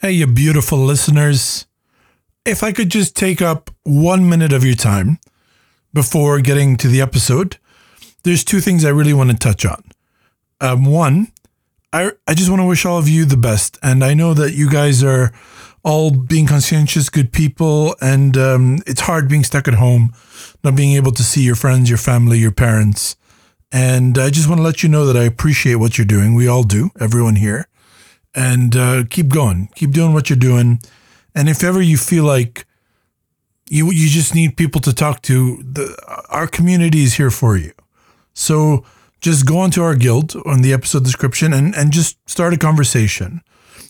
Hey, you beautiful listeners. If I could just take up one minute of your time before getting to the episode, there's two things I really want to touch on. Um, one, I, I just want to wish all of you the best. And I know that you guys are all being conscientious, good people. And um, it's hard being stuck at home, not being able to see your friends, your family, your parents. And I just want to let you know that I appreciate what you're doing. We all do, everyone here and uh, keep going. Keep doing what you're doing. And if ever you feel like you you just need people to talk to, the, our community is here for you. So just go onto our guild on the episode description and, and just start a conversation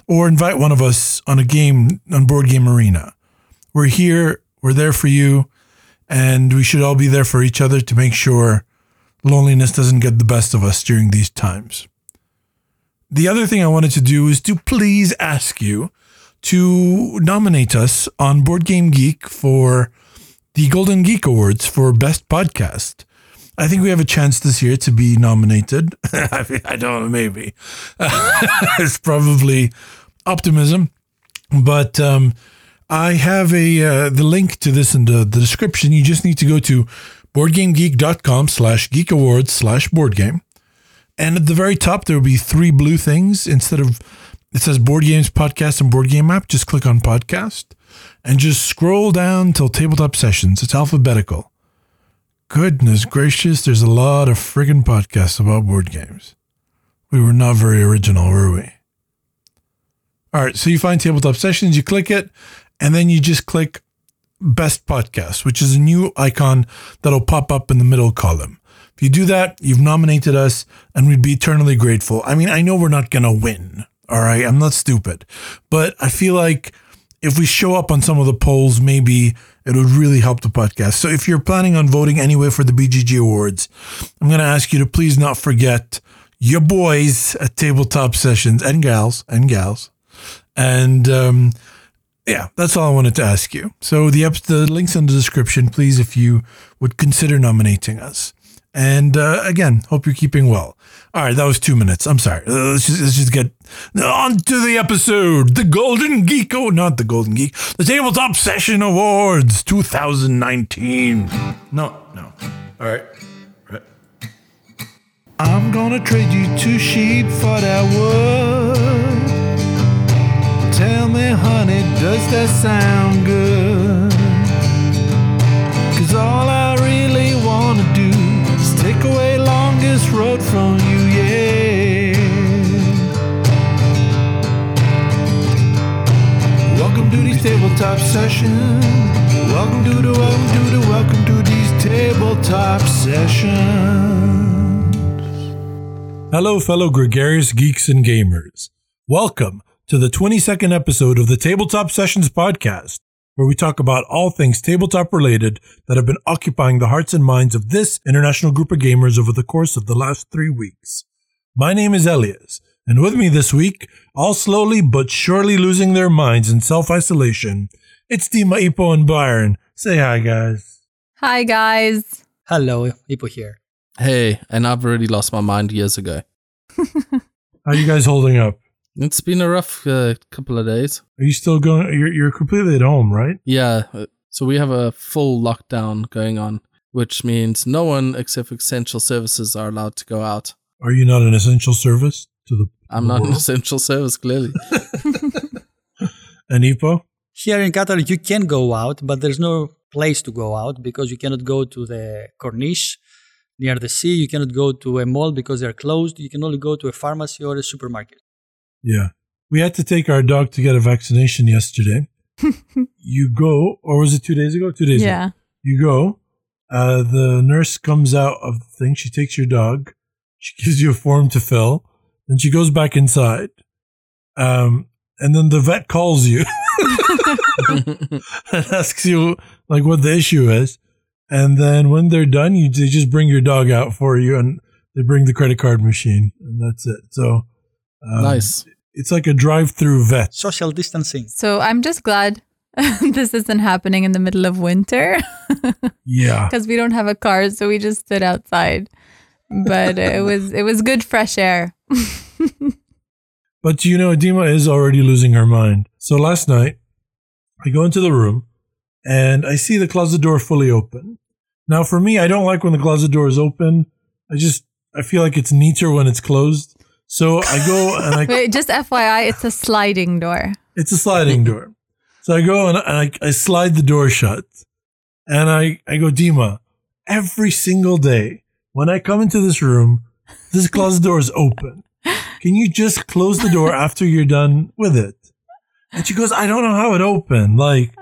or invite one of us on a game on Board Game Arena. We're here, we're there for you, and we should all be there for each other to make sure loneliness doesn't get the best of us during these times. The other thing I wanted to do is to please ask you to nominate us on Board Game Geek for the Golden Geek Awards for Best Podcast. I think we have a chance this year to be nominated. I, don't know, maybe. it's probably optimism. But um, I have a uh, the link to this in the, the description. You just need to go to boardgamegeek.com slash geek awards slash board game. And at the very top, there will be three blue things. Instead of, it says board games, podcast, and board game app. Just click on podcast and just scroll down till tabletop sessions. It's alphabetical. Goodness gracious, there's a lot of friggin' podcasts about board games. We were not very original, were we? All right, so you find tabletop sessions, you click it, and then you just click best podcast, which is a new icon that'll pop up in the middle column. If you do that, you've nominated us and we'd be eternally grateful. I mean, I know we're not going to win. All right. I'm not stupid, but I feel like if we show up on some of the polls, maybe it would really help the podcast. So if you're planning on voting anyway for the BGG Awards, I'm going to ask you to please not forget your boys at Tabletop Sessions and gals and gals. And, um, yeah, that's all I wanted to ask you. So the the links in the description, please, if you would consider nominating us. And uh, again, hope you're keeping well. All right, that was two minutes. I'm sorry. Uh, let's just, let's just get on to the episode. The Golden Geek, oh, not the Golden Geek, the Tabletop Session Awards 2019. No, no. All right. right. I'm gonna trade you two sheep for that wood. Tell me, honey, does that sound good? Cause all I from you. Welcome to these tabletop sessions. Welcome to the welcome to the welcome to these tabletop sessions. Hello, fellow gregarious geeks and gamers. Welcome to the 22nd episode of the Tabletop Sessions podcast where we talk about all things tabletop related that have been occupying the hearts and minds of this international group of gamers over the course of the last three weeks. My name is Elias, and with me this week, all slowly but surely losing their minds in self isolation, it's Deema, Ippo, and Byron. Say hi, guys. Hi, guys. Hello, Ippo here. Hey, and I've already lost my mind years ago. How are you guys holding up? It's been a rough uh, couple of days. Are you still going? You're, you're completely at home, right? Yeah. uh, So we have a full lockdown going on, which means no one except essential services are allowed to go out. Are you not an essential service to the? I'm the not an essential service, clearly. And Ippo? Here in Qatar, you can go out, but there's no place to go out because you cannot go to the Corniche near the sea. You cannot go to a mall because they're closed. You can only go to a pharmacy or a supermarket. Yeah. We had to take our dog to get a vaccination yesterday. you go, or was it two days ago? Two days ago. Yeah. You go, uh, the nurse comes out of the thing. She takes your dog. She gives you a form to fill. Then she goes back inside. Um, and then the vet calls you and asks you like what the issue is. And then when they're done, you they just bring your dog out for you and they bring the credit card machine and that's it. So um, nice. It's like a drive-through vet. Social distancing. So I'm just glad this isn't happening in the middle of winter Yeah. because we don't have a car, so we just stood outside. But it was it was good fresh air. But you know, Deema is already losing her mind. So last night, I go into the room and I see the closet door fully open. Now, for me, I don't like when the closet door is open. I just, I feel like it's neater when it's closed. So I go and I, Wait, just FYI, it's a sliding door. it's a sliding door. So I go and I, I slide the door shut and I, I go, Deema, every single day when I come into this room, this closet door is open. Can you just close the door after you're done with it? And she goes, I don't know how it opened. Like,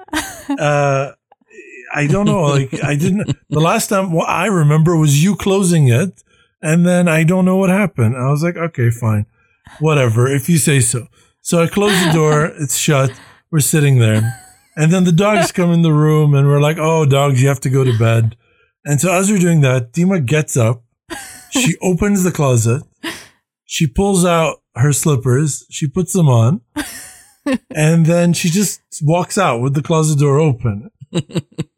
uh, I don't know. Like, I didn't, the last time what I remember was you closing it. And then I don't know what happened. I was like, okay, fine. Whatever. If you say so. So I close the door. It's shut. We're sitting there. And then the dogs come in the room and we're like, oh, dogs, you have to go to bed. And so as we're doing that, Deema gets up. She opens the closet. She pulls out her slippers. She puts them on. And then she just walks out with the closet door open.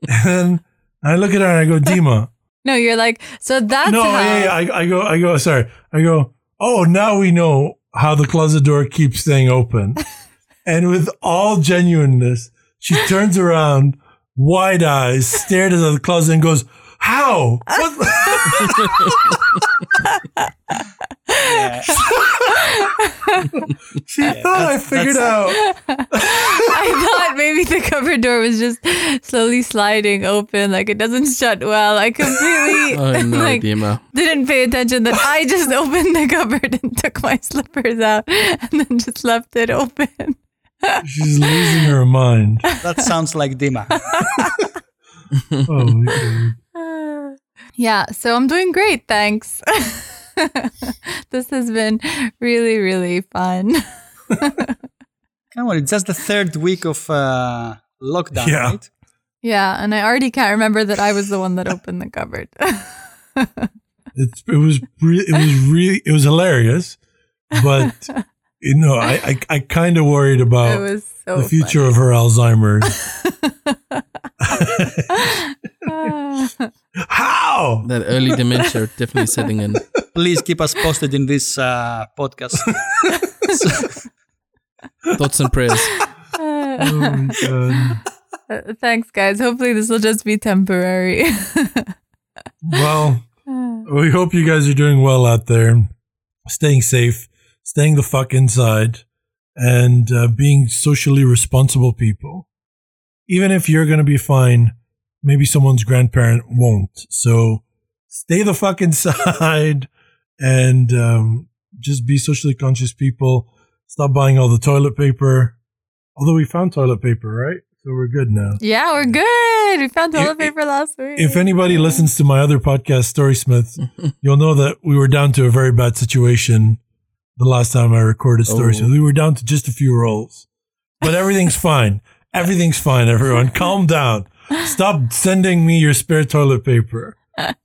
And I look at her and I go, Deema. No, you're like, so that's no, how. yeah, yeah, I, I go, I go, sorry. I go, oh, now we know how the closet door keeps staying open. and with all genuineness, she turns around, wide eyes, stared at the closet and goes, how? What? Yeah. she thought I figured out. I thought maybe the cupboard door was just slowly sliding open, like it doesn't shut well. I completely Oh no, like Deema. didn't pay attention that I just opened the cupboard and took my slippers out and then just left it open. She's losing her mind. that sounds like Deema. Oh, my God. Yeah, so I'm doing great, thanks. this has been really, really fun. Come on, it's just the third week of uh, lockdown, Yeah. right? Yeah, and I already can't remember that I was the one that opened the cupboard. It's, it was re- it was really it was hilarious, but you know I I, I kind of worried it about was so the future of her Alzheimer's. How? That early dementia definitely setting in. Please keep us posted in this uh, podcast. Thoughts and prayers. Oh my God. Uh, Thanks, guys. Hopefully, this will just be temporary. Well, we hope you guys are doing well out there, staying safe, staying the fuck inside, and uh, being socially responsible people. Even if you're going to be fine, maybe someone's grandparent won't. So stay the fuck inside and um, just be socially conscious people. Stop buying all the toilet paper. Although we found toilet paper, right? So we're good now. yeah, we're good. We found toilet If- paper last week. If anybody listens to my other podcast, Storysmith, you'll know that we were down to a very bad situation the last time I recorded stories. Oh. We were down to just a few rolls, but everything's fine. Everything's fine, everyone. Calm down. Stop sending me your spare toilet paper.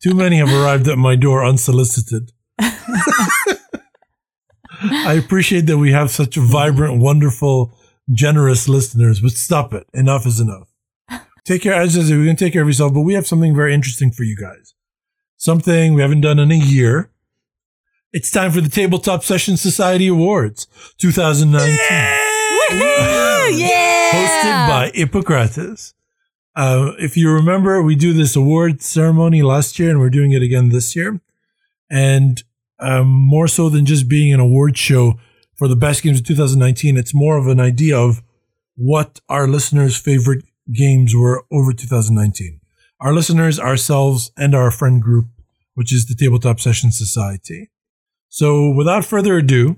Too many have arrived at my door unsolicited. I appreciate that we have such vibrant, wonderful, generous listeners, but stop it. Enough is enough. Take care, as I said, we're going to take care of yourself, but we have something very interesting for you guys. Something we haven't done in a year. It's time for the Tabletop Session Society Awards 2019 yeah. yeah! hosted by Hippocrates. Uh, if you remember, we do this award ceremony last year, and we're doing it again this year. And um, more so than just being an award show for the best games of 2019, it's more of an idea of what our listeners' favorite games were over 2019. Our listeners, ourselves, and our friend group, which is the Tabletop Session Society. So, without further ado,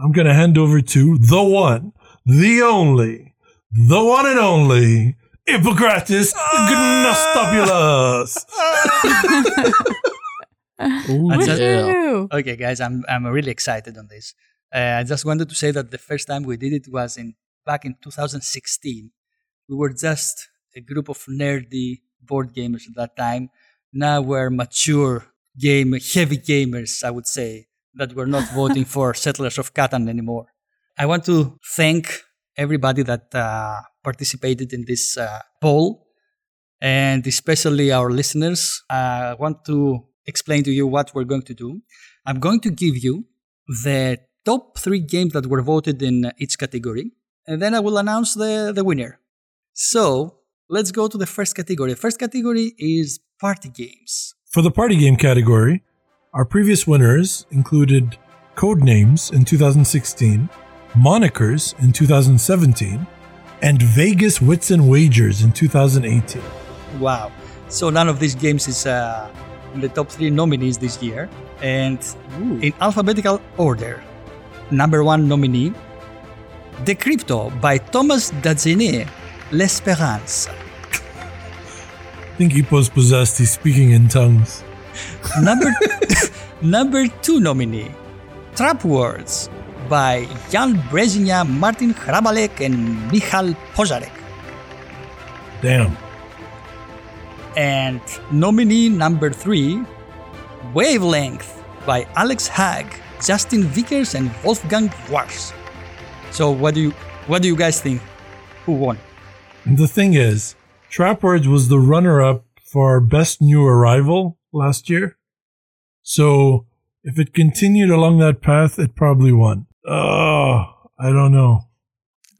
I'm going to hand over to the one, the only, the one and only Hippocrates Gnostopulus. Ooh, I just- yeah. Woo. Okay, guys, I'm I'm really excited on this. Uh, I just wanted to say that the first time we did it was in back in 2016. We were just a group of nerdy board gamers at that time. Now we're mature game, heavy gamers, I would say, that we're not voting for Settlers of Catan anymore. I want to thank everybody that uh, participated in this uh, poll, and especially our listeners. Uh, I want to explain to you what we're going to do. I'm going to give you the top three games that were voted in each category, and then I will announce the, the winner. So let's go to the first category. The first category is party games. For the party game category, our previous winners included Codenames in 2016, Monikers in 2017, and Vegas Wits and Wagers in 2018. Wow. So none of these games is uh, in the top three nominees this year. And in alphabetical order, number one nominee, Decrypto by Thomas Dagenais, L'Espérance. I think Ippo's possessed, he's speaking in tongues. Number, number two nominee, Trap Words by Jan Brezina, Martin Hrabalek, and Michal Pozarek. Damn. And nominee number three, Wavelength by Alex Hague, Justin Vickers, and Wolfgang Warsch. So what do you what do you guys think? Who won? The thing is, Trapwords was the runner up for best new arrival last year. So if it continued along that path, it probably won. Oh, I don't know.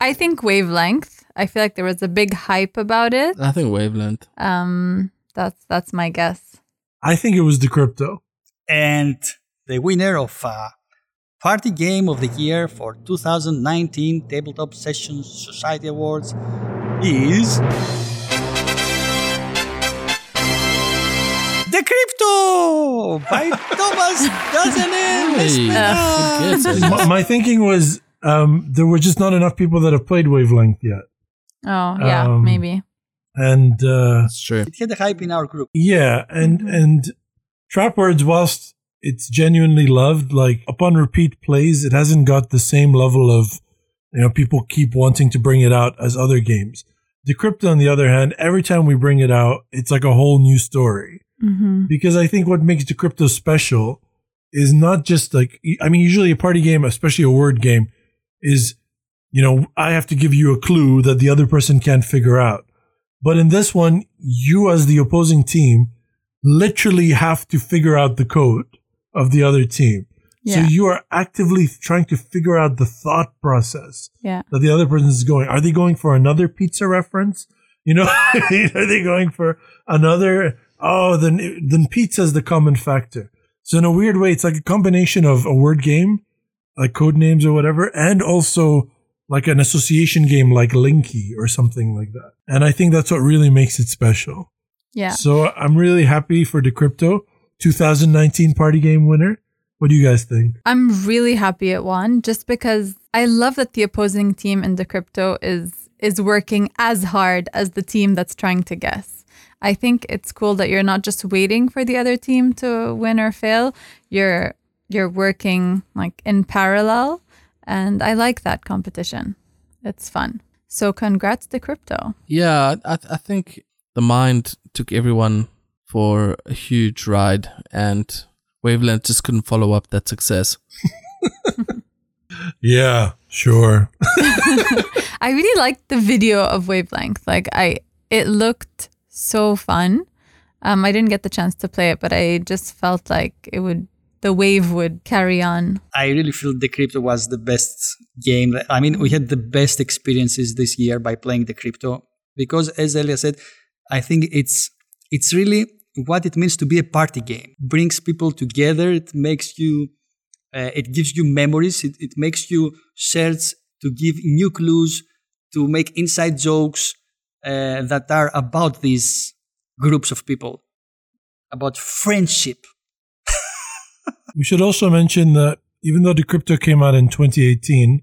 I think wavelength. I feel like there was a big hype about it. I think wavelength. Um, that's that's my guess. I think it was Decrypto. And the winner of uh, Party Game of the Year for 2019 Tabletop Sessions Society Awards is. The by Thomas Dagenais. Hey, good guess. my, my thinking was um, there were just not enough people that have played Wavelength yet. Oh yeah, Um, maybe. And uh, That's true. It had a hype in our group. yeah, and and Trapwords, whilst it's genuinely loved, like upon repeat plays, it hasn't got the same level of you know people keep wanting to bring it out as other games. Decrypt, on the other hand, every time we bring it out, it's like a whole new story. Hmm because I think what makes Decrypto special is not just like I mean usually a party game, especially a word game, is you know I have to give you a clue that the other person can't figure out. But in this one, you as the opposing team literally have to figure out the code of the other team. So you are actively trying to figure out the thought process Yeah. that the other person is going. Are they going for another pizza reference? You know, are they going for another? Oh, then then pizza is the common factor. So in a weird way, it's like a combination of a word game, like code names or whatever, and also like an association game like Linkee or something like that. And I think that's what really makes it special. Yeah. So I'm really happy for Decrypto, 2019 party game winner. What do you guys think? I'm really happy it won just because I love that the opposing team in Decrypto is is working as hard as the team that's trying to guess. I think it's cool that you're not just waiting for the other team to win or fail. You're you're working like in parallel and I like that competition. It's fun. So congrats to crypto. Yeah, I, I think the mind took everyone for a huge ride, and Wavelength just couldn't follow up that success. Yeah, sure. I really liked the video of wavelength. Like I it looked so fun. Um I didn't get the chance to play it, but I just felt like it would the wave would carry on. I really feel Decrypto was the best game. I mean, we had the best experiences this year by playing Decrypto because, as Elia said, I think it's it's really what it means to be a party game. Brings people together. It makes you. Uh, it gives you memories. It, it makes you search to give new clues, to make inside jokes uh, that are about these groups of people, about friendship. We should also mention that even though Decrypto came out in 2018,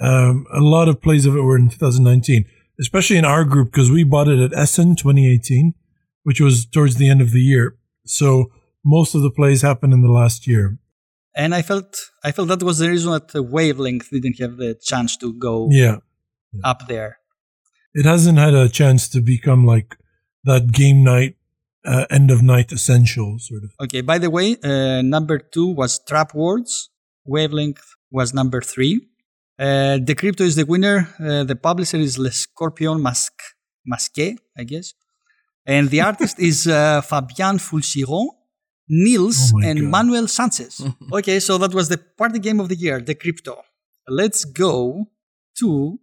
um, a lot of plays of it were in 2019, especially in our group because we bought it at Essen 2018, which was towards the end of the year. So most of the plays happened in the last year. and I felt I felt that was the reason that the wavelength didn't have the chance to go Yeah, up there. It hasn't had a chance to become like that game night, uh, end of night essential sort of. Okay. By the way, uh, number two was Trap Words. Wavelength was number three. Uh, Decrypto is the winner. Uh, the publisher is Le Scorpion Masque, Masque, I guess, and the artist is uh, Fabien Fulchiron. Nils Oh and God. Manuel Sanchez. okay, so that was the party game of the year, Decrypto. Let's go to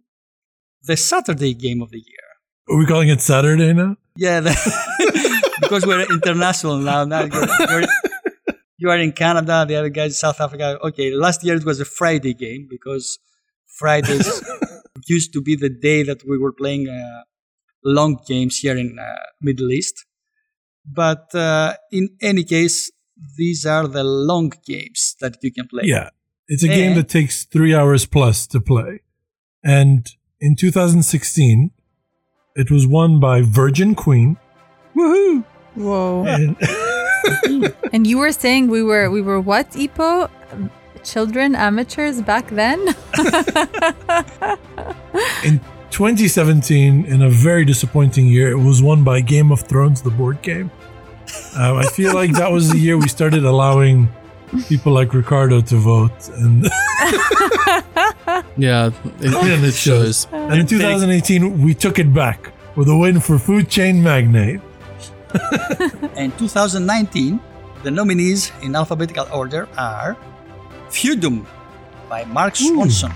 the Saturday game of the year. Are we calling it Saturday now? Yeah, the- because we're international now. Now you're, you're, you are in Canada, the other guys in South Africa. Okay, last year it was a Friday game because Fridays used to be the day that we were playing uh, long games here in uh, Middle East. But uh, in any case, these are the long games that you can play. Yeah. It's a game that takes three hours plus to play. And in 2016, it was won by Virgin Queen. Woohoo! Whoa. And And you were saying we were we were what, Ippo? Children amateurs back then? in 2017, in a very disappointing year, it was won by Game of Thrones, the board game. Um, I feel like that was the year we started allowing people like Ricardo to vote. And, Yeah, it, oh, and it shows. and in 2018, we took it back with a win for Food Chain Magnate. And 2019, the nominees in alphabetical order are Feudum by Mark Swanson,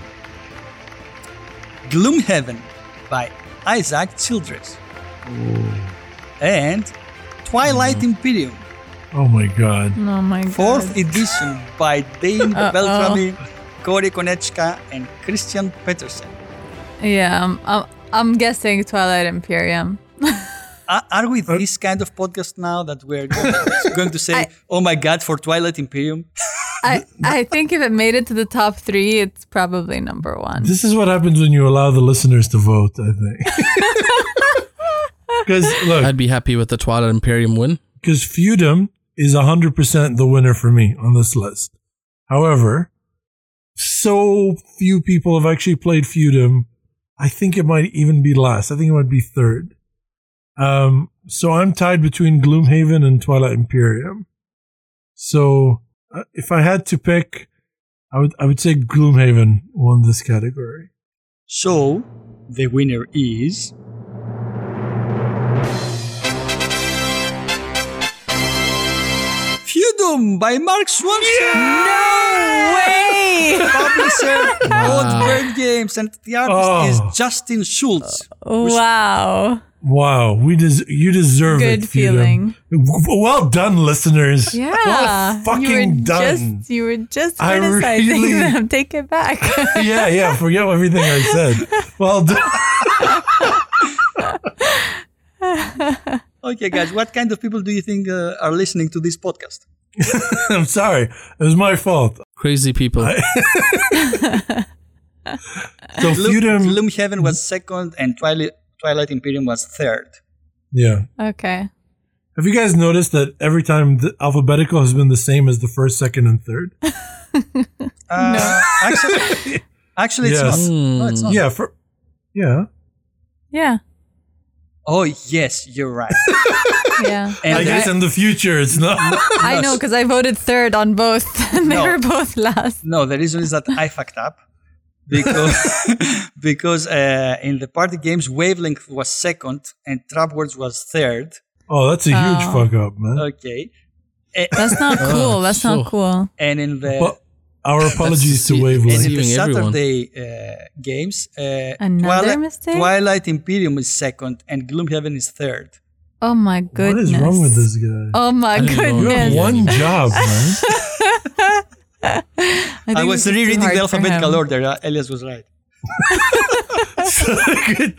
Gloomhaven by Isaac Childress, and Twilight mm. Imperium, Oh my God. oh my god. fourth edition by Dane Uh-oh. Beltrami, Cory Konechka, and Christian Petersen. Yeah, I'm, I'm, I'm guessing Twilight Imperium. Are, are we uh, this kind of podcast now that we're going to, say, I- oh my god, for Twilight Imperium? I, I think if it made it to the top three, it's probably number one. This is what happens when you allow the listeners to vote, I think. Because, look, I'd be happy with the Twilight Imperium win. because Feudum is 100% the winner for me on this list. However, so few people have actually played Feudum. I think it might even be last. I think it might be third. Um, so I'm tied between Gloomhaven and Twilight Imperium. So uh, if I had to pick, I would I would say Gloomhaven won this category. So, the winner is. Feudum by Mark Swanson! No way! Publisher, Wow. Odd Bird Games, and the artist Oh. is Justin Schultz. wow. Wow, we des- you deserve Good it. Feudum. feeling. W- Well done, listeners. Yeah. well fucking you were done. Just, you were just I criticizing really- them. Take it back. yeah, yeah. Forget everything I said. Well done. Okay, guys, what kind of people do you think uh, are listening to this podcast? I'm sorry. It was my fault. Crazy people. So Gloom, Feudum. Gloomhaven was second, and Twilight, Twilight Imperium was third. Yeah. okay. Have you guys noticed that every time the alphabetical has been the same as the first, second, and third? Uh, Actually, actually it's Yes. not. No, it's not. Yeah. For yeah. Yeah. Oh, yes, you're right. Yeah. And I guess in the future it's not. I know because I voted third on both and they No. were both last. No, the reason is that I fucked up because because uh, in the party games, Wavelength was second and Trapwords was third. Oh, that's a huge Oh. fuck up, man. Okay, Eh, That's not cool. That's so- not cool. and in the Well, our apologies to see- and Wavelength. in the everyone. Saturday uh, games, uh, Another Twilight, mistake? Twilight Imperium is second and Gloomhaven is third. Oh my What goodness. is wrong with this guy? Oh my I You have one job, man. I, think was this is rereading the for alphabetical him. order. Uh, Elias was right. So okay,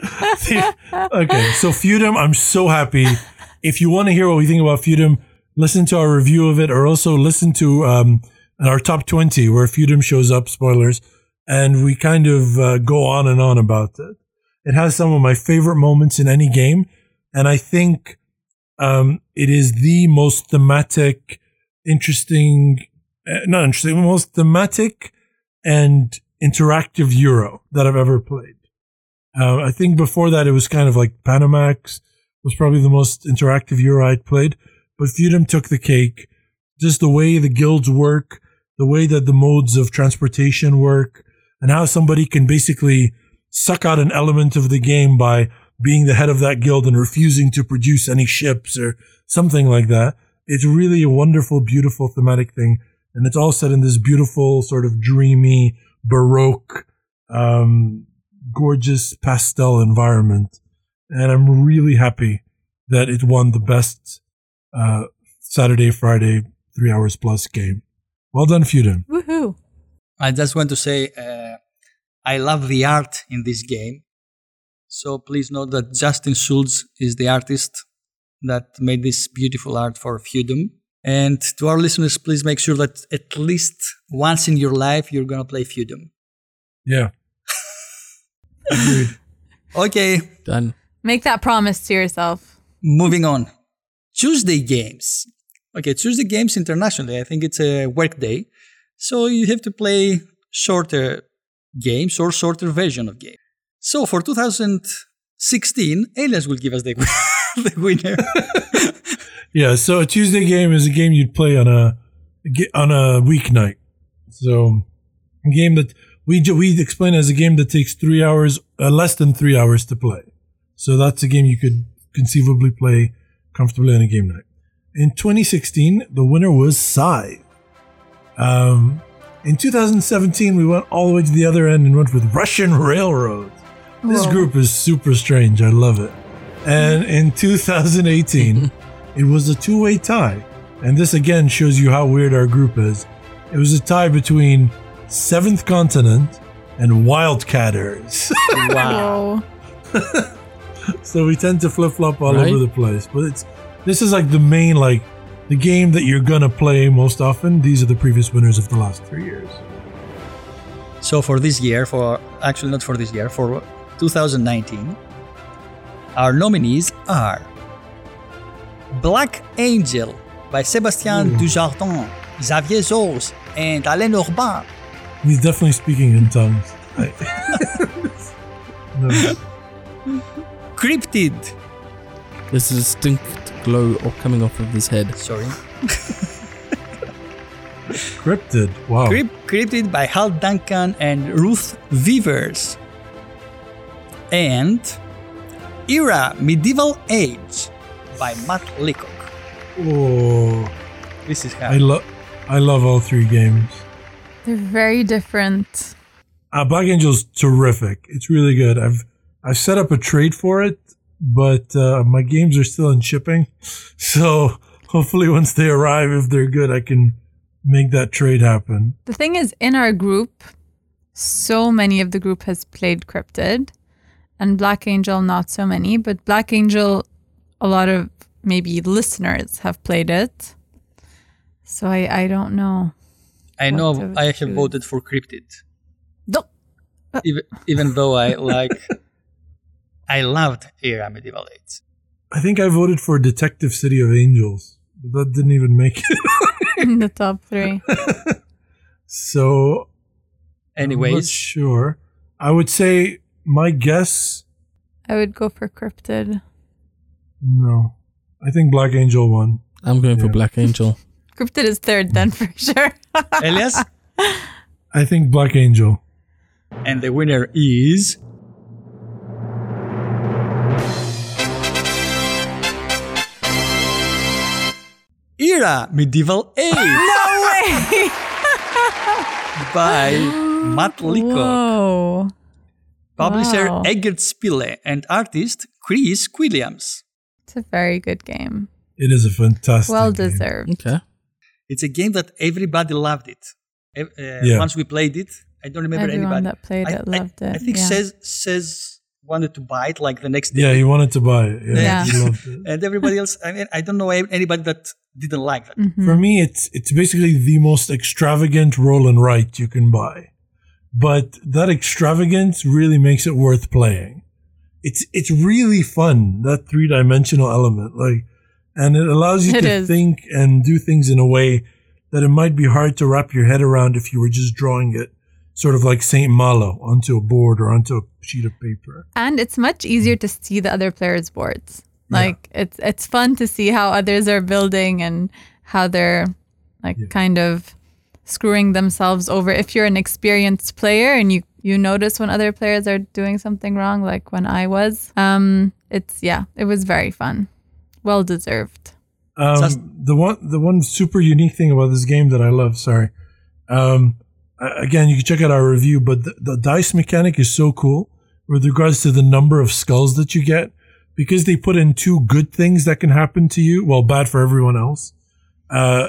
so Feudum, I'm so happy. If you want to hear what we think about Feudum, listen to our review of it, or also listen to um, our top 20 where Feudum shows up. Spoilers, and we kind of uh, go on and on about it. It has some of my favorite moments in any game, and I think um, it is the most thematic, interesting, uh, not interesting, most thematic and interactive Euro that I've ever played. Uh, I think before that it was kind of like Panamax was probably the most interactive Euro I'd played, but Feudum took the cake. Just the way the guilds work, the way that the modes of transportation work, and how somebody can basically suck out an element of the game by being the head of that guild and refusing to produce any ships or something like that. It's really a wonderful, beautiful thematic thing. And it's all set in this beautiful, sort of dreamy, baroque, um, gorgeous pastel environment. And I'm really happy that it won the best uh, Saturday, Friday, three hours plus game. Well done, Feudum. Woohoo! I just want to say uh, I love the art in this game. So please note that Justin Schultz is the artist that made this beautiful art for Feudum. And to our listeners, please make sure that at least once in your life you're gonna play Feudum. Yeah. Okay, Done. Make that promise to yourself. moving on. Tuesday games. Okay, Tuesday games internationally. I think it's a work day. So you have to play shorter games or shorter version of game. So for 2016, Elias will give us the, the winner. Yeah, so a Tuesday game is a game you'd play on a on a weeknight. So a game that we we explain as a game that takes three hours, uh, less than three hours to play. So that's a game you could conceivably play comfortably on a game night. In 2016, the winner was Scythe. Um, in 2017, we went all the way to the other end and went with Russian Railroads. This group is super strange. I love it. And in 2018, it was a two way tie. And this again shows you how weird our group is. It was a tie between Seventh Continent and Wildcatters. wow. So we tend to flip flop all Right. over the place. But it's this is like the main like the game that you're gonna play most often. These are the previous winners of the last three years. So for this year, for actually not for this year, for 2019, our nominees are Black Angel by Sébastien Ooh. Dujardin, Xavier Georges, and Alain Orban. He's definitely speaking in tongues. I- no. Cryptid, There's a distinct glow or coming off of his head. sorry, Cryptid. Wow. Cryp- Cryptid by Hal Duncan and Ruth Veevers. And Era Medieval Age by Matt Leacock. oh, This is I hard. love I love all three games. They're very different. Uh, Black Angel's terrific. It's really good. I've I've set up a trade for it, but uh, my games are still in shipping. So hopefully, once they arrive, if they're good, I can make that trade happen. The thing is, in our group, so many of the group has played Cryptid, and Black Angel not so many. But Black Angel, a lot of maybe listeners have played it. So I I don't know. I know I have choose. voted for Cryptid. No. even, even though I like, I loved Era Medieval Age. I think I voted for Detective City of Angels, but that didn't even make it. in the top three. so I'm not Anyways, sure. I would say my guess. I would go for Cryptid. No, I think Black Angel won. I'm going for Black Angel. Cryptid is third then for sure. Elias, I think Black Angel. and the winner is. Era Medieval Age no way! by Matt Leacock, Whoa. publisher Wow. Eggertspiele, and artist Chris Williams. It's a very good game. It is a fantastic. Well game. deserved. Okay. It's a game that everybody loved it. Uh, Yeah. Once we played it, I don't remember Everyone anybody. that played I, it I- loved I it. think yeah. says says wanted to buy it like the next day. Yeah, he wanted to buy it. Yeah, Yeah. he loved it. and everybody else. I mean, I don't know anybody that didn't like that. Mhm. For me, it's it's basically the most extravagant roll and write you can buy, but that extravagance really makes it worth playing. It's it's really fun that three dimensional element, like, and it allows you It to is. think and do things in a way that it might be hard to wrap your head around if you were just drawing it, sort of like Saint Malo onto a board or onto a sheet of paper. And it's much easier to see the other players' boards. Like it's it's fun to see how others are building and how they're like Yeah. kind of screwing themselves over. If you're an experienced player and you you notice when other players are doing something wrong, like when I was, um, it's yeah, it was very fun, well deserved. Um, the one, the one super unique thing about this game that I love. Sorry. Um, a- again, you can check out our review, but the, the dice mechanic is so cool with regards to the number of skulls that you get because they put in two good things that can happen to you. Well, bad for everyone else. Uh,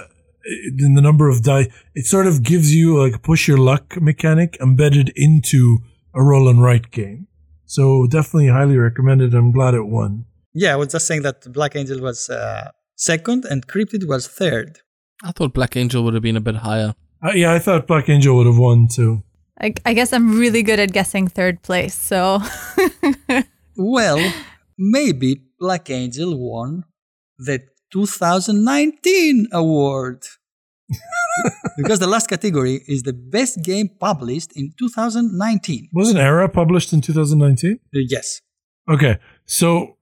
in the number of die, it sort of gives you like push your luck mechanic embedded into a roll and write game. So definitely highly recommended. I'm glad it won. Yeah, I was just saying that Black Angel was uh, second and Cryptid was third. I thought Black Angel would have been a bit higher. Uh, yeah, I thought Black Angel would have won too. I, I guess I'm really good at guessing third place. So Well, maybe Black Angel won the 2019 award. because the last category is the best game published in 2019. Wasn't Era published in 2019? Uh, Yes. Okay, so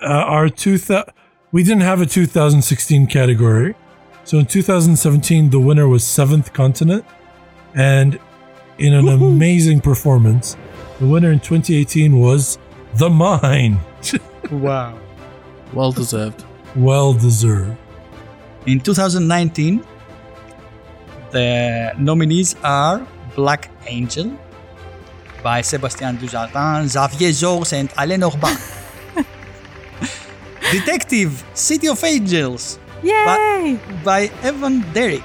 uh, our two thou- we didn't have a 2016 category. So in 2017, the winner was Seventh Continent, and in an amazing performance, the winner in 2018 was The Mind. Wow. Well deserved. well deserved. In 2019, the nominees are Black Angel by Sébastien Dujardin, Xavier Georges, and Alain Orban. Detective City of Angels yay! by Evan Derrick.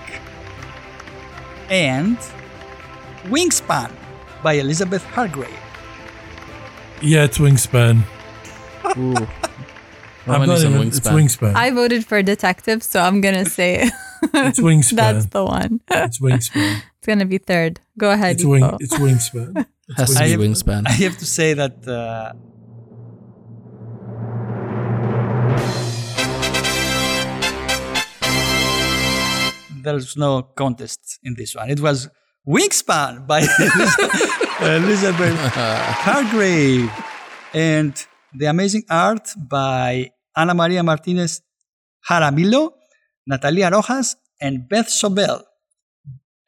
And Wingspan by Elizabeth Hargrave. Yeah, it's Wingspan. Ooh. I'm not on even, it's Wingspan. Wingspan. I voted for detective, so I'm gonna say it's Wingspan. that's the one. it's Wingspan. It's gonna be third. Go ahead. It's wing. Ippo. It's Wingspan. Has to I be have- Wingspan. I have to say that uh, there's no contest in this one. It was Wingspan by Elizabeth Hargrave and the amazing art by Ana Maria Martinez Jaramillo, Natalia Rojas, and Beth Sobel.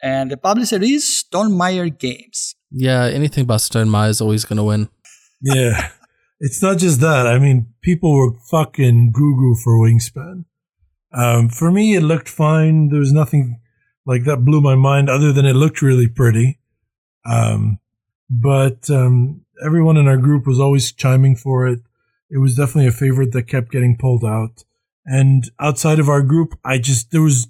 And the publisher is Stonemaier Games. Yeah, anything by Stonemaier is always going to win. Yeah. It's not just that. I mean, people were fucking goo goo for Wingspan. Um, for me, it looked fine. There was nothing like that blew my mind other than it looked really pretty. Um, but um, everyone in our group was always chiming for it. It was definitely a favorite that kept getting pulled out. And outside of our group, I just there was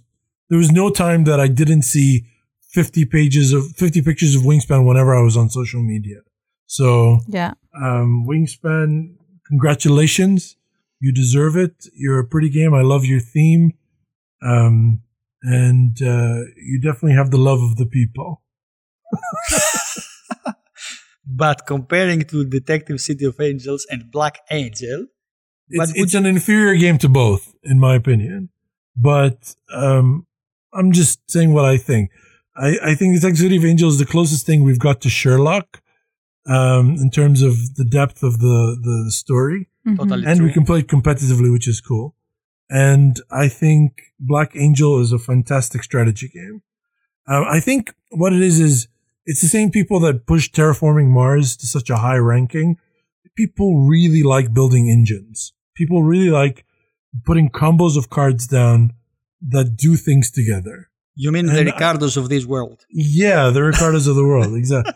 there was no time that I didn't see fifty pages of fifty pictures of Wingspan whenever I was on social media. So Yeah. um, Wingspan, congratulations. You deserve it. You're a pretty game. I love your theme. Um, and uh, you definitely have the love of the people. But comparing to Detective City of Angels and Black Angel, but It's, it's an inferior game to both, in my opinion. But um, I'm just saying what I think. I, I think Detective City of Angels is the closest thing we've got to Sherlock um, in terms of the depth of the, the story. Mhm. totally and true. we can play competitively, which is cool. And I think Black Angel is a fantastic strategy game. Um, I think what it is is it's the same people that push Terraforming Mars to such a high ranking. People really like building engines. People really like putting combos of cards down that do things together. you mean the and I- Ricardos of this world? Yeah, the Ricardos of the world. Exactly.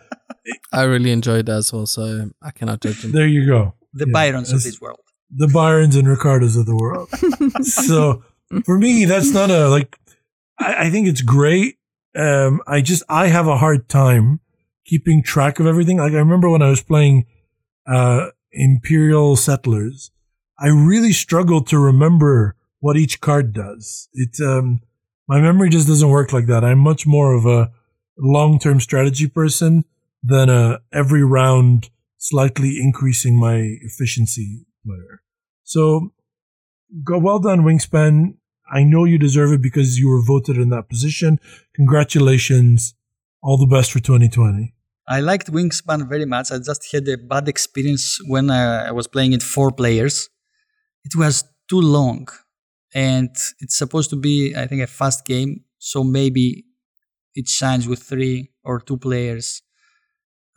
I really enjoyed that as well, so I cannot judge them. There you go. The Yeah, Byrons of this world. the Byrons and Ricardos of the world. so for me, that's not a like. I, I think it's great. Um, I just I have a hard time keeping track of everything. Like I remember when I was playing uh, Imperial Settlers, I really struggled to remember what each card does. It um, my memory just doesn't work like that. I'm much more of a long term strategy person than a every round slightly increasing my efficiency player. So well done, Wingspan. I know you deserve it because you were voted in that position. Congratulations. All the best for 2020. I liked Wingspan very much. I just had a bad experience when I was playing it four players. It was too long, and it's supposed to be, I think, a fast game. So maybe it shines with three or two players.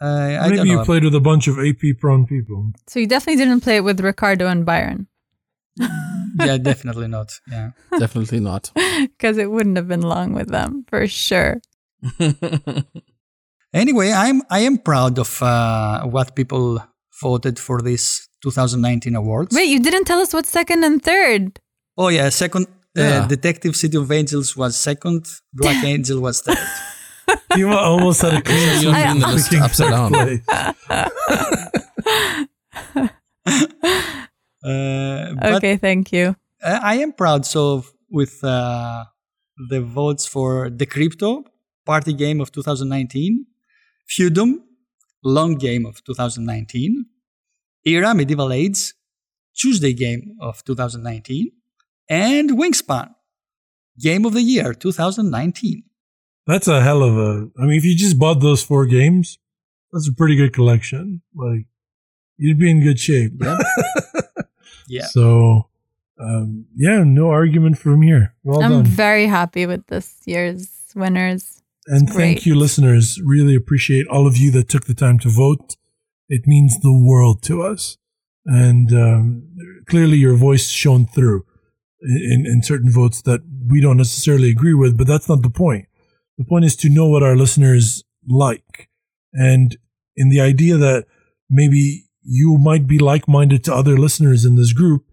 Uh, I Maybe don't you played with a bunch of AP prone people. So you definitely didn't play it with Ricardo and Byron. yeah, definitely not. Yeah. Definitely not. because it wouldn't have been long with them for sure. Anyway, I'm I am proud of uh, what people voted for this 2019 awards. Wait, you didn't tell us what second and third. Oh yeah, second. Yeah. Uh, Detective City of Angels was second. Black Angel was third. You were almost had a clean You're doing the list upside down. Uh, Okay, thank you. I am proud. So with uh, the votes for Decrypto party game of 2019, Feudum long game of 2019, Era Medieval Age Tuesday game of 2019, and Wingspan game of the year 2019. That's a hell of a. I mean, if you just bought those four games, that's a pretty good collection. Like, you'd be in good shape. Yeah. So, um, yeah, no argument from here. Well I'm done. very happy with this year's winners. And It's thank great. you, listeners. Really appreciate all of you that took the time to vote. It means the world to us. And um, clearly, your voice shone through in, in certain votes that we don't necessarily agree with, but that's not the point. The point is to know what our listeners like. And in the idea that maybe you might be like minded to other listeners in this group,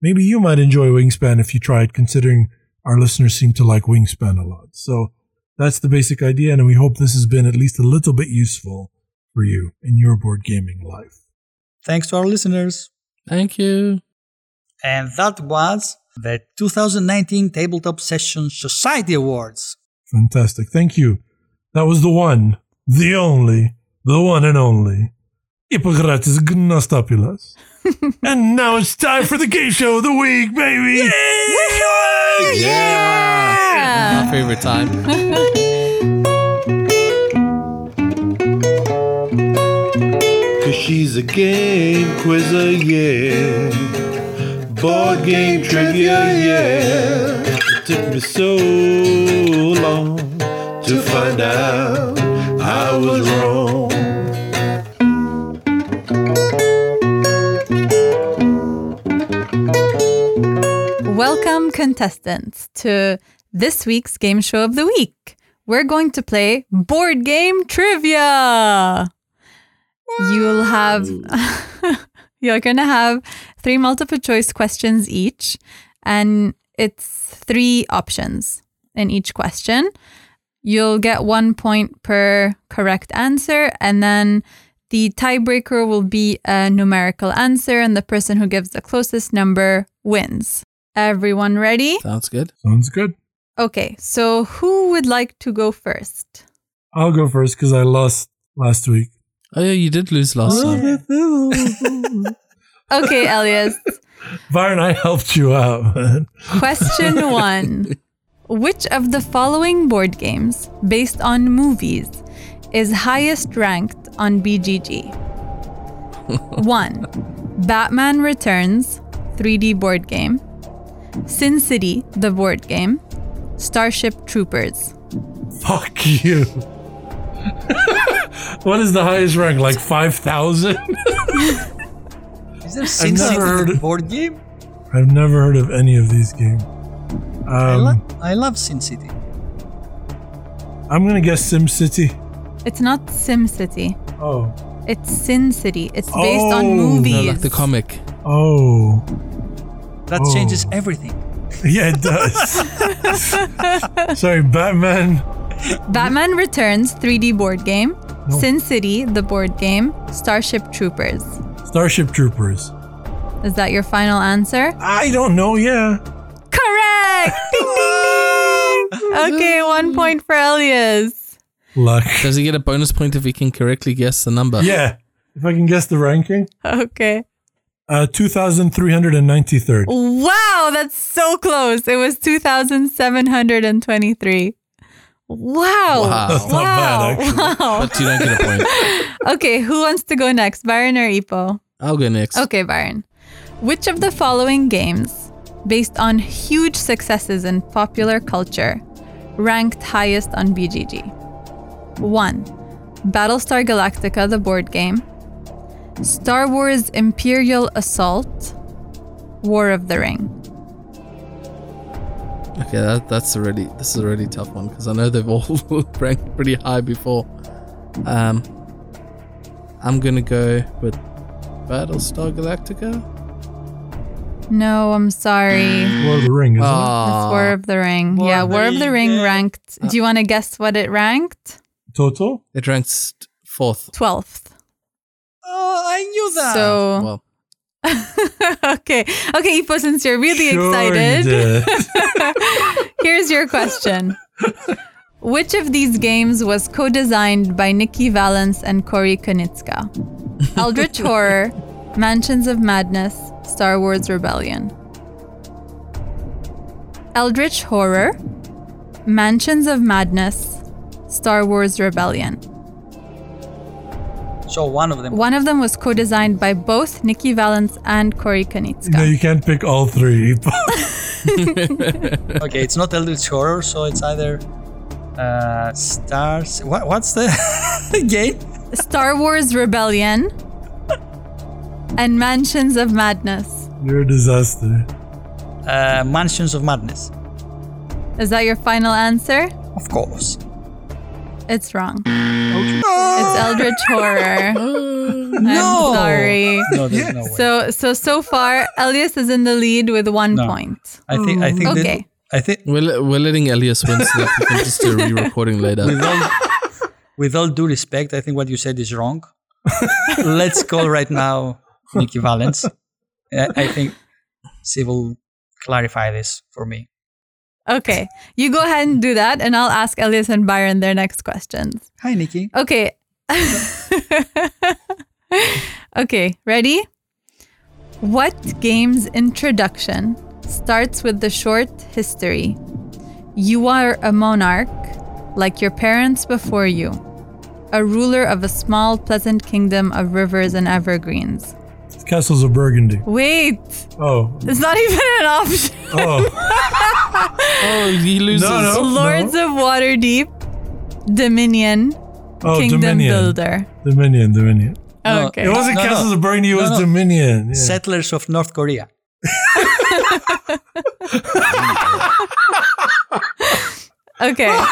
maybe you might enjoy Wingspan if you try it, considering our listeners seem to like Wingspan a lot. So, that's the basic idea, and we hope this has been at least a little bit useful for you in your board gaming life. Thanks to our listeners. Thank you. And that was the 2019 Tabletop Session Society Awards. Fantastic. Thank you. That was the one, the only, the one and only Hippocrates Gnostopulus. and now it's time for the game show of the week, baby! Yeah. My favorite time. Cause she's a game quizzer, yeah. Board game trivia, yeah. It took me so long to find out I was wrong. Welcome, contestants, to this week's game show of the week. We're going to play board game trivia. You'll have, you're going to have three multiple choice questions each, and it's three options in each question. You'll get one point per correct answer, and then the tiebreaker will be a numerical answer, and the person who gives the closest number wins. Everyone ready? Sounds good. Sounds good. Okay, so who would like to go first? I'll go first because I lost last week. Oh yeah, you did lose last oh, time. Okay, Elias. Byron, I helped you out, man. Question one Which of the following board games, based on movies, is highest ranked on BGG? 1. Batman Returns, 3D board game. Sin City, the board game. Starship Troopers. Fuck you. what is the highest rank? Like 5,000? Is there Sin never heard the it. board game? I've never heard of any of these games. I, Um, lo- I love Sin City. I'm going to guess SimCity. It's not Sim City. Oh. It's Sin City. It's based Oh. on No, movies. No, like the comic. Oh. That Oh. changes everything. Yeah, it does. Sorry, Batman. Batman Returns 3D board game. Sin City, the board game. Starship Troopers. Starship Troopers. Is that your final answer? I don't know, yeah. Correct! Ding, ding, ding. Okay, one point for Elias. Luck. Does he get a bonus point if he can correctly guess the number? Yeah. If I can guess the ranking, Okay. uh, 2,393rd. Wow, that's so close. It was 2,723. Wow. Wow. That's not bad. Wow. But you don't get a point. Okay, who wants to go next? Byron or Ippo? I'll go next. Okay, Byron. Which of the following games, based on huge successes in popular culture, ranked highest on BGG? 1. Battlestar Galactica, the board game. Star Wars Imperial Assault. War of the Ring. Okay, that, that's already this is a really tough one because I know they've all ranked pretty high before. Um, I'm gonna go with Battlestar Galactica. No, I'm sorry. War of the Ring, isn't It's Ah, War of the Ring. War yeah, War of the Ring, Ring yeah. ranked. Do you want to guess what it ranked? it? Total? it ranks fourth. 12th. Oh, I knew that. So, Well, okay. Okay, Ippo, since you're really Sure excited, here's your question. Which of these games was co designed by Nikki Valens and Corey Konieczka? Eldritch Horror, Mansions of Madness, Star Wars Rebellion. Eldritch Horror, Mansions of Madness, Star Wars Rebellion. So one of them. One of them was co designed by both Nikki Valens and Corey Konieczka. no, you can't pick all three. Okay, it's not Eldritch Horror, so it's either uh, Stars. What, what's the game? Star Wars Rebellion and Mansions of Madness. You're a disaster. Uh, Mansions of Madness. Is that your final answer? Of course. It's wrong. It's Eldritch Horror. I'm No! sorry. No, there's no way. So so so far, Elias is in the lead with one No. point. I think. I think. that- Okay. I think. we're, we're letting Elias win so that we can just do a re-recording later. With all, with all due respect, I think what you said is wrong. Let's call right now Nikki Valens. I, I think she will clarify this for me. Okay, you go ahead and do that, and I'll ask Elias and Byron their next questions. Hi, Nikki. Okay. okay, ready? What game's introduction starts with the short history? You are a monarch, like your parents before you, a ruler of a small, pleasant kingdom of rivers and evergreens. Castles of Burgundy. Wait, Oh. it's not even an option. Oh. Oh, he loses. No, no. Lords of Waterdeep, Dominion, Oh, Kingdom Dominion. Builder. Dominion, Dominion. Oh, no, Okay. It wasn't No, no. Castles of Burgundy, it was no. Dominion. Yeah. Settlers of North Korea. Okay.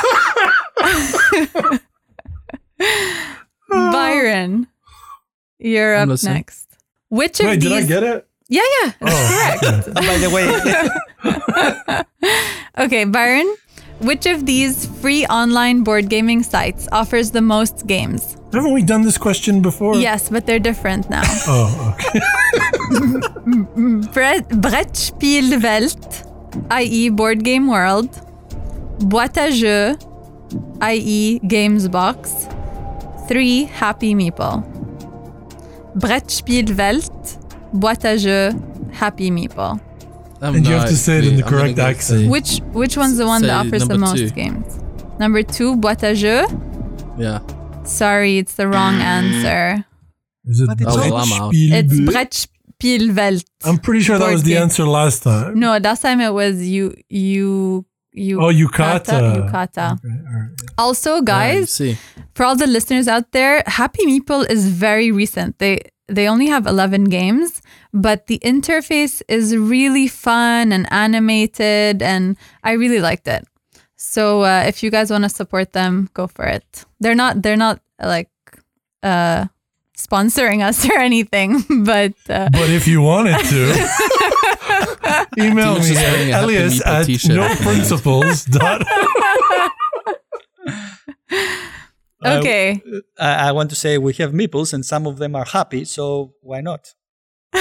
Byron, you're up next. Which of Wait, these? did I get it? Yeah, yeah, oh. it's correct. By the way, Okay, Byron. Which of these free online board gaming sites offers the most games? Haven't we done this question before? Yes, but they're different now. Oh, okay. Bre- Brettspielwelt, i.e. Board Game World. Boîte à jeux, i.e. Gamesbox. 3. Happy Meeple. Brettspielwelt, boîte à jeux, Happy Meeple. I'm And you have to say it in the I'm correct accent. say- Which which one's the one that offers the most two. games? Number 2. Boîte à jeux. Yeah. Sorry, it's the wrong mm. answer. Is it But oh, it's Oh, well, I'm. It's Brettspielwelt. I'm pretty sure that was the answer last time. No, last time it was you you you Oh, Yucata. Yucata. Okay, all right. Also, Yeah, you guys, see. for all the listeners out there, Happy Meeple is very recent. They they only have 11 games, but the interface is really fun and animated and I really liked it. So, uh, if you guys want to support them, go for it. They're not they're not like uh sponsoring us or anything, but uh, But if you wanted to, email Demon's me just wearing a at Happy Elias at t-shirt. noprinciples. dot- okay. I, I want to say we have meeples and some of them are happy, so why not?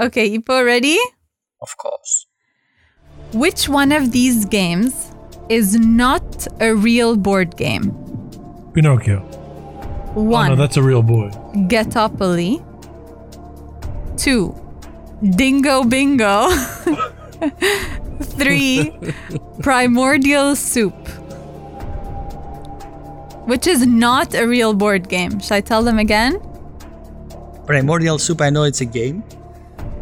Okay, Ippo, ready? Of course. Which one of these games is not a real board game? Pinocchio. Oh, One, no, that's a real boy. Ghettopoly. Two, Dingo Bingo. Three, Primordial Soup. Which is not a real board game. Should I tell them again? Primordial Soup, I know it's a game.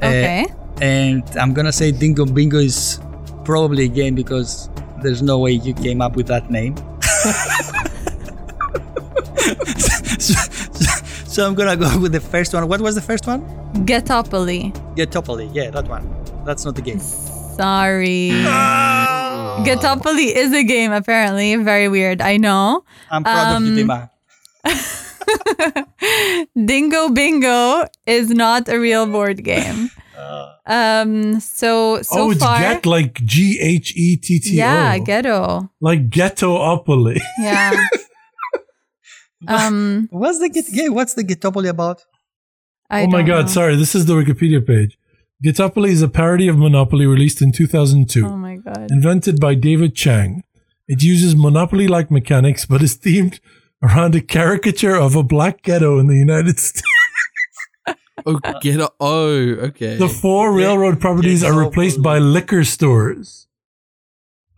Uh, Okay. and I'm gonna say Dingo Bingo is probably a game because there's no way you came up with that name. so, so So I'm gonna go with the first one. What was the first one? Ghettopoly. Ghettopoly. Yeah, that one. That's not the game. Sorry. Ghettopoly is a game, apparently. Very weird. I know. I'm proud of you, Um, Deema. Dingo Bingo is not a real board game. Um. So so oh, it's far, get like G H E T T O. yeah, ghetto. like ghettopoly. Yeah. um. What's the get? Yeah, what's the Ghettopoly about? I oh my god, know. sorry. This is the Wikipedia page. Ghettopoly is a parody of Monopoly released in 2002, Oh my god. invented by David Chang. It uses Monopoly-like mechanics, but is themed around a caricature of a black ghetto in the United States. Oh, get a, oh, okay. The four railroad properties are replaced by liquor stores.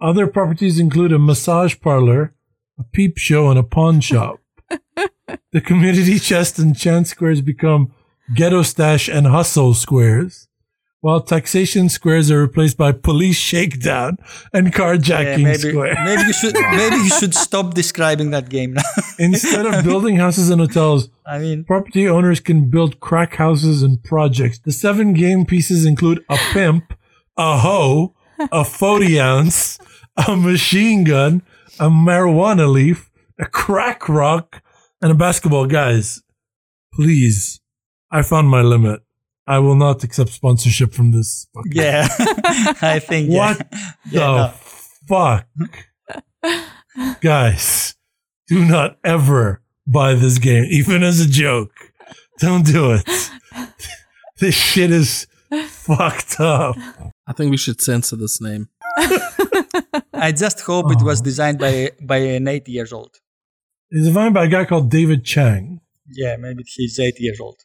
Other properties include a massage parlor, a peep show, and a pawn shop. the community chest and chance squares become ghetto stash and hustle squares, while taxation squares are replaced by police shakedown and Yeah, carjacking maybe, square. maybe you should maybe you should stop describing that game now. Instead of building houses and hotels, I mean, Property owners can build crack houses and projects. The seven game pieces include a pimp, a hoe, a 40 ounce, a machine gun, a marijuana leaf, a crack rock, and a basketball. Guys, please, I found my limit. I will not accept sponsorship from this. fucking- yeah, I think. yeah. What Yeah, the fuck? Guys, do not ever buy this game, even as a joke. Don't do it. this shit is fucked up. I think we should censor this name. I just hope it was oh. designed by by an eight years old. It's designed by a guy called David Chang. Yeah, maybe he's eight years old.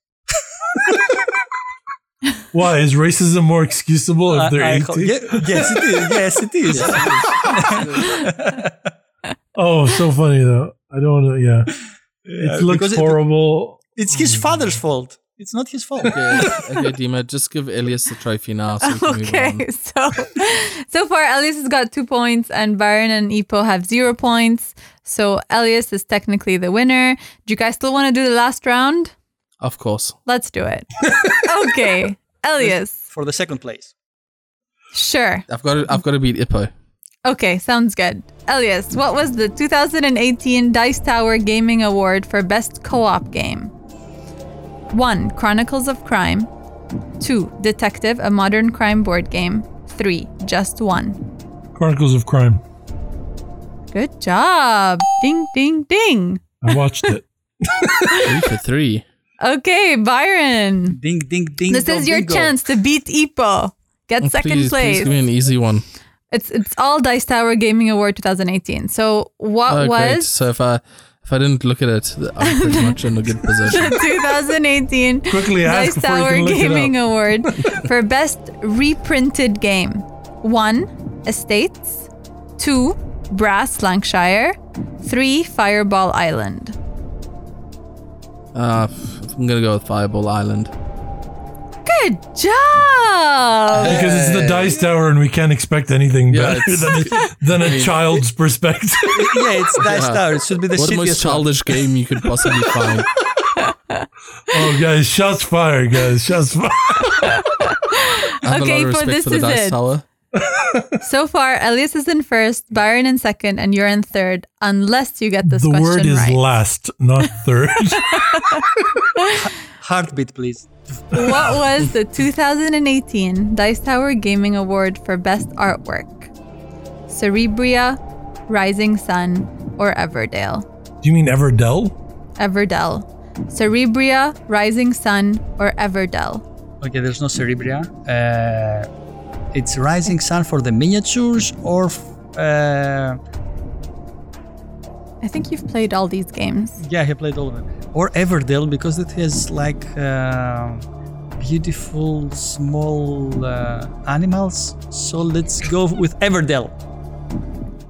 Why is racism more excusable if uh, they're I- I 18? ho- yeah, yes, it is. Yes, it is. Oh, so funny though. I don't want to. Yeah, Yeah, it looks because it- horrible. it's his mm. father's fault. It's not his fault. Okay, okay, Deema, just give Elias the trophy now so we can move Okay, so so far Elias has got two points and Byron and Ippo have zero points. So Elias is technically the winner. Do you guys still want to do the last round? Of course. Let's do it. okay, Elias. For the second place. Sure. I've got to, I've got to beat Ippo. Okay, sounds good. Elias, what was the 2018 Dice Tower Gaming Award for Best Co-op Game? 1. Chronicles of Crime. 2. Detective, a modern crime board game. 3. Just One. Chronicles of Crime. Good job. Ding, ding, ding. I watched it. Three for three. Okay, Byron. Ding, ding, ding. This is your chance to beat Ippo. Get second please, place. please give me an easy one. It's it's all Dice Tower Gaming Award 2018. So what Oh, great. was So if I if I didn't look at it, I'm pretty much in a good position. the 2018 Quickly Dice Tower can look it Gaming. Award for Best Reprinted Game? One, Estates. Two, Brass Lancashire. Three, Fireball Island. Uh, I'm gonna go with Fireball Island. Good job. Because it's the dice tower and we can't expect anything Yeah, better it's- than a, than a child's perspective. yeah, it's Dice Yeah. Tower. It should be the What the most shittiest one. childish game you could possibly find? oh, guys, shots fired, guys. Shots fired. I have Okay, a lot of but respect this for the is Dice it. Tower. So far, Elias is in first, Byron in second, and you're in third, unless you get this question. The question word is right. last, not third. Heartbeat, please. what was the 2018 Dice Tower Gaming Award for Best Artwork? Cerebria, Rising Sun, or Everdale? Do you mean Everdell? Everdell. Cerebria, Rising Sun, or Everdell? Okay, there's no Cerebria. Uh, it's Rising Sun for the miniatures or. Uh, I think you've played all these games. yeah, he played all of them. Or Everdell because it has like uh, beautiful small uh, animals. So let's go with Everdell.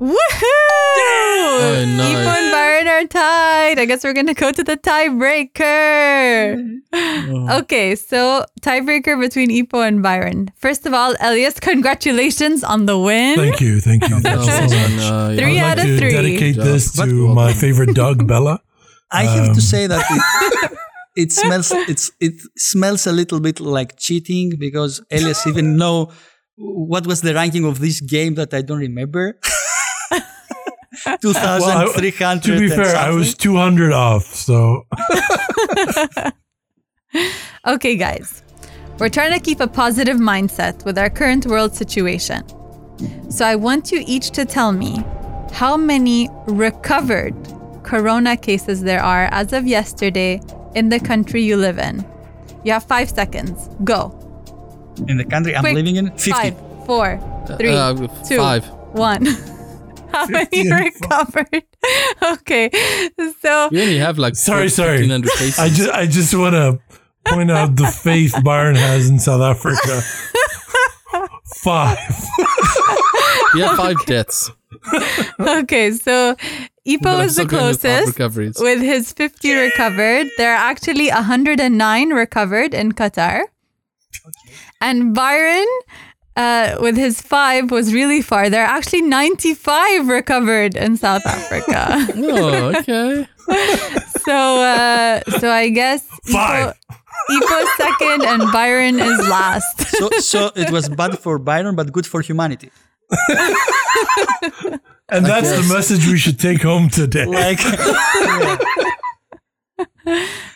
Woohoo! no. Ippo and Byron are tied. I guess we're gonna go to the tiebreaker. Okay, so tiebreaker between Ippo and Byron. First of all, Elias, congratulations on the win. Thank you, thank you. Thank Oh, you so much. no, yeah. Three out like of to three. dedicate Good this to But- my favorite dog, Bella. I have Um, to say that it, it smells it's it smells a little bit like cheating because Elias even know what was the ranking of this game that I don't remember. Two thousand Well, I- to be fair, I was 200 off. So Okay, guys. We're trying to keep a positive mindset with our current world situation. So I want you each to tell me how many recovered corona cases there are as of yesterday in the country you live in. You have five seconds. Go. in the country I'm Quick. living in. Fifty. Five, four, three, Uh, two, five. one. How many and recovered? okay, so We only have like sorry, sorry. cases. I just I just want to point out the faith Byron has in South Africa. Five. we have five deaths. okay, so Ippo But I'm is the still going with closest with his 50 recovered. There are actually 109 recovered in Qatar. And Byron, uh, with his five, was really far. There are actually 95 recovered in South Africa. Oh, okay. so, uh, so I guess Five. Ippo, Ippo's second and Byron is last. So so it was bad for Byron, but good for humanity. And that's the message we should take home today. Like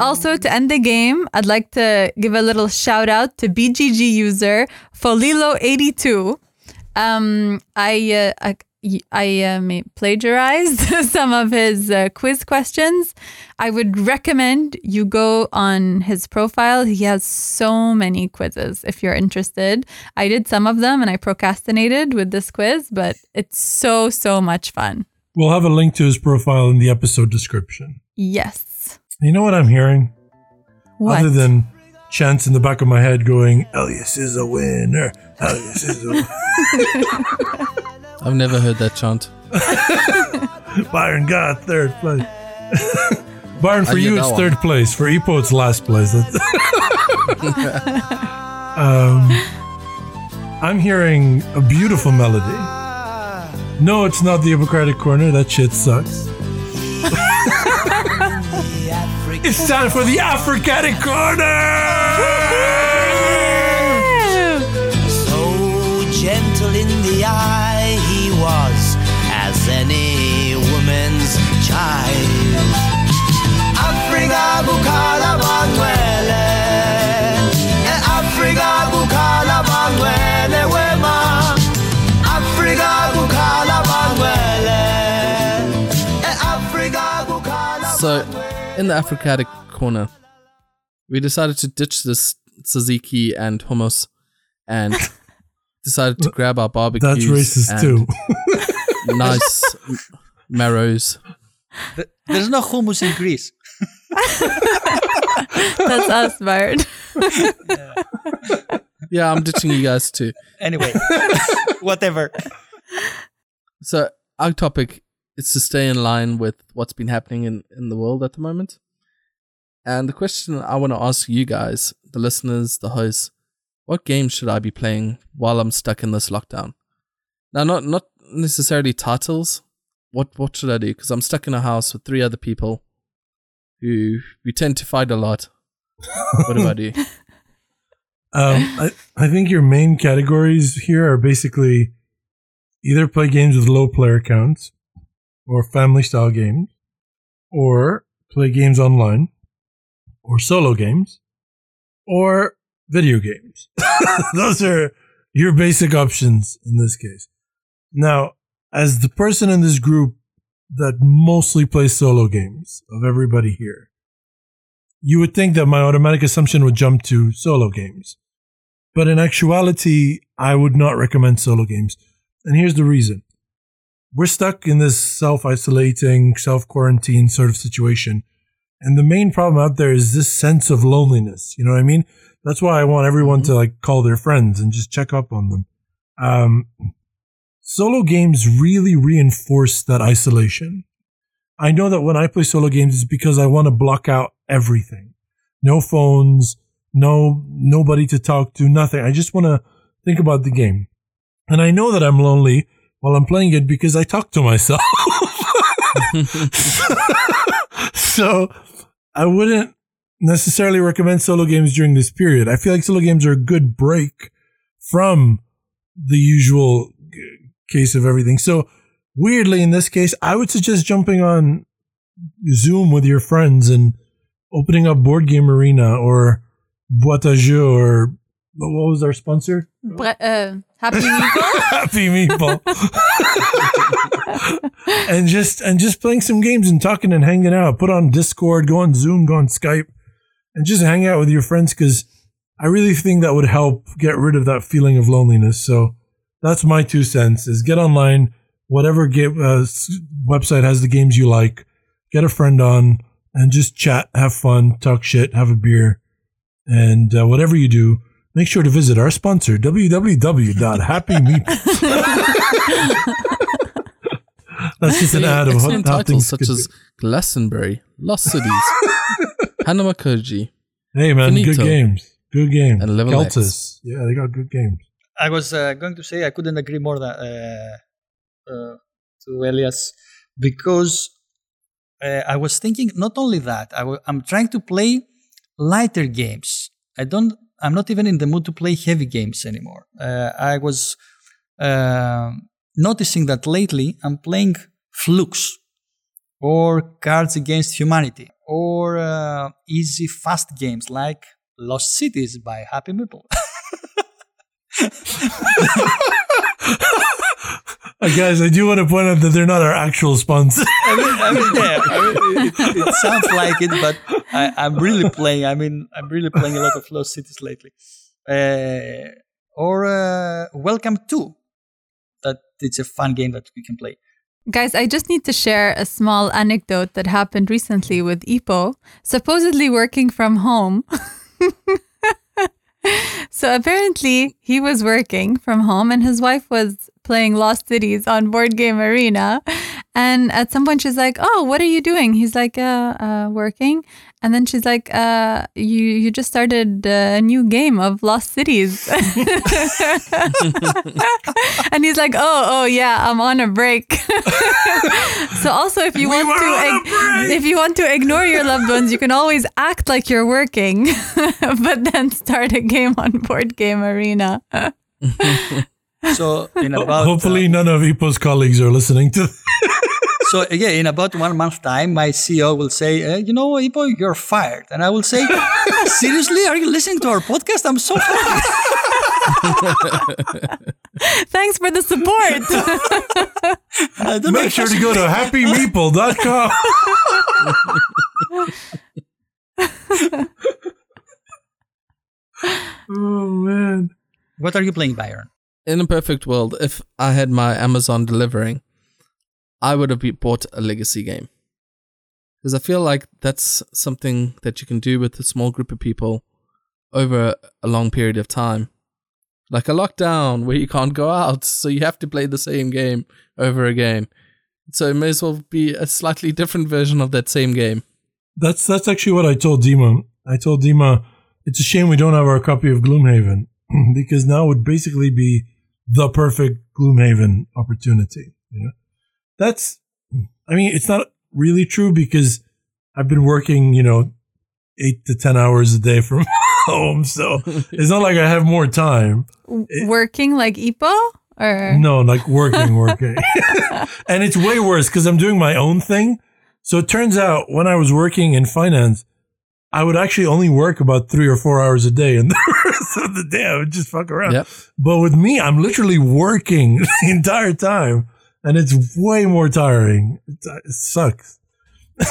Also, to end the game, I'd like to give a little shout out to BGG user Folilo82. Um, I, uh, I, I um, plagiarized some of his uh, quiz questions. I would recommend you go on his profile. He has so many quizzes if you're interested. I did some of them and I procrastinated with this quiz, but it's so, so much fun. We'll have a link to his profile in the episode description. Yes. You know what I'm hearing? What? Other than chants in the back of my head going, Elias is a winner. Elias is a winner. I've never heard that chant. Byron got third place. Byron, for I you, get it's that third place. For Ippo, it's last place. That's- um, I'm hearing a beautiful melody. No, it's not the Hippocratic Corner. That shit sucks. It's time for the Africatic Corner! So gentle in the eye he was as any woman's child. Africa bukala banwele, in the Africatic corner, we decided to ditch this tzatziki and hummus and decided to grab our barbecues. That's racist and too. nice m- marrows. there's no hummus in Greece. That's us, Byron. Yeah, I'm ditching you guys too. Anyway, whatever. So, our topic is to stay in line with what's been happening in, in the world at the moment. And the question I want to ask you guys, the listeners, the hosts, what games should I be playing while I'm stuck in this lockdown? Now, not not necessarily titles. What what should I do? Because I'm stuck in a house with three other people who we tend to fight a lot. What do I do? Um, I, I think your main categories here are basically either play games with low player counts or family style games, or play games online, or solo games, or video games. Those are your basic options in this case. Now, as the person in this group that mostly plays solo games of everybody here, you would think that my automatic assumption would jump to solo games. But in actuality, I would not recommend solo games. And here's the reason. We're stuck in this self isolating, self quarantine sort of situation. And the main problem out there is this sense of loneliness. You know what I mean? That's why I want everyone to like call their friends and just check up on them. Um, solo games really reinforce that isolation. I know that when I play solo games, it's because I want to block out everything. No phones, no nobody to talk to, nothing. I just want to think about the game. And I know that I'm lonely while I'm playing it because I talk to myself. so I wouldn't necessarily recommend solo games during this period. I feel like solo games are a good break from the usual case of everything. So weirdly, in this case, I would suggest jumping on Zoom with your friends and opening up Board Game Arena or Boîte à Jeux or what was our sponsor? Bre- uh, happy Meeple? Happy Meatball. and just and just playing some games and talking and hanging out. Put on Discord, go on Zoom, go on Skype, and just hang out with your friends because I really think that would help get rid of that feeling of loneliness. So that's my two cents: is get online, whatever game uh, website has the games you like, get a friend on, and just chat, have fun, talk shit, have a beer, and uh, whatever you do. Make sure to visit our sponsor, www.happymeat. That's just an ad of how, Excellent how titles things such could as Glastonbury, Lost Cities, Hanamikoji, be. Hey man, Finito. good games. Good games. And Level X. Yeah, they got good games. I was uh, going to say I couldn't agree more than uh, uh, to Elias because uh, I was thinking not only that I w- I'm trying to play lighter games. I don't. I'm not even in the mood to play heavy games anymore. Uh, I was uh, noticing that lately I'm playing Fluxx or Cards Against Humanity or uh, easy fast games like Lost Cities by Happy Meeple. Uh, guys, I do want to point out that they're not our actual sponsor. I mean, I mean, yeah, I mean, it, it sounds like it, but I, I'm really playing. I mean, I'm really playing a lot of Lost Cities lately. Uh, or uh, Welcome to that. It's a fun game that we can play. Guys, I just need to share a small anecdote that happened recently with Ippo, supposedly working from home. so apparently, he was working from home and his wife was playing Lost Cities on Board Game Arena. And at some point, she's like, "Oh, what are you doing?" He's like, "Uh, uh working." And then she's like, "Uh, you you just started a new game of Lost Cities." and he's like, "Oh, oh yeah, I'm on a break." so also, if you want to on if you want to ignore your loved ones, you can always act like you're working, but then start a game on Board Game Arena. So in about Hopefully, none of Ippo's colleagues are listening to. So yeah, in about one month time, my CEO will say, uh, "You know, Ippo, you're fired," and I will say, "Seriously, are you listening to our podcast? I'm so fired." Thanks for the support. I don't know Make sure to go to happymeeple.com. oh man. What are you playing, Byron? in a perfect world, if I had my Amazon delivering, I would have bought a legacy game. Because I feel like that's something that you can do with a small group of people over a long period of time. Like a lockdown where you can't go out, so you have to play the same game over again. So it may as well be a slightly different version of that same game. That's that's actually what I told Deema. I told Deema it's a shame we don't have our copy of Gloomhaven because now would basically be the perfect Gloomhaven opportunity. You know, that's. I mean, it's not really true because I've been working, you know, eight to ten hours a day from home, so it's not like I have more time. Working like Ippo? Or No, like working, working. and it's way worse because I'm doing my own thing. So it turns out when I was working in finance, I would actually only work about three or four hours a day, and the rest of the day I would just fuck around. Yep. But with me, I'm literally working the entire time, and it's way more tiring. It, it sucks.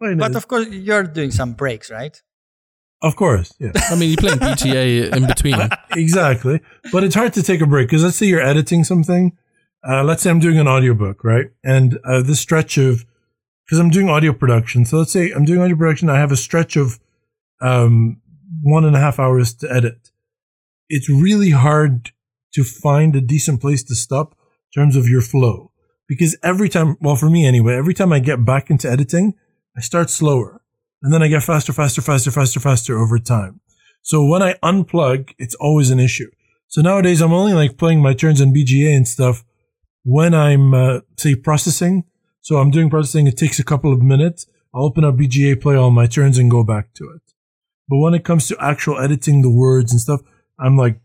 But is- of course, you're doing some breaks, right? of course, yeah. I mean, you're playing PTA in between. exactly. But it's hard to take a break because let's say you're editing something. Uh, let's say I'm doing an audiobook, right? And uh, this stretch of, because I'm doing audio production. So let's say I'm doing audio production. I have a stretch of um, one and a half hours to edit. It's really hard to find a decent place to stop in terms of your flow. Because every time, well, for me anyway, every time I get back into editing, I start slower. And then I get faster, faster, faster, faster, faster over time. So when I unplug, it's always an issue. So nowadays I'm only like playing my turns in BGA and stuff when I'm, uh, say, processing. So I'm doing processing. It takes a couple of minutes. I'll open up BGA, play all my turns, and go back to it. But when it comes to actual editing the words and stuff, I'm like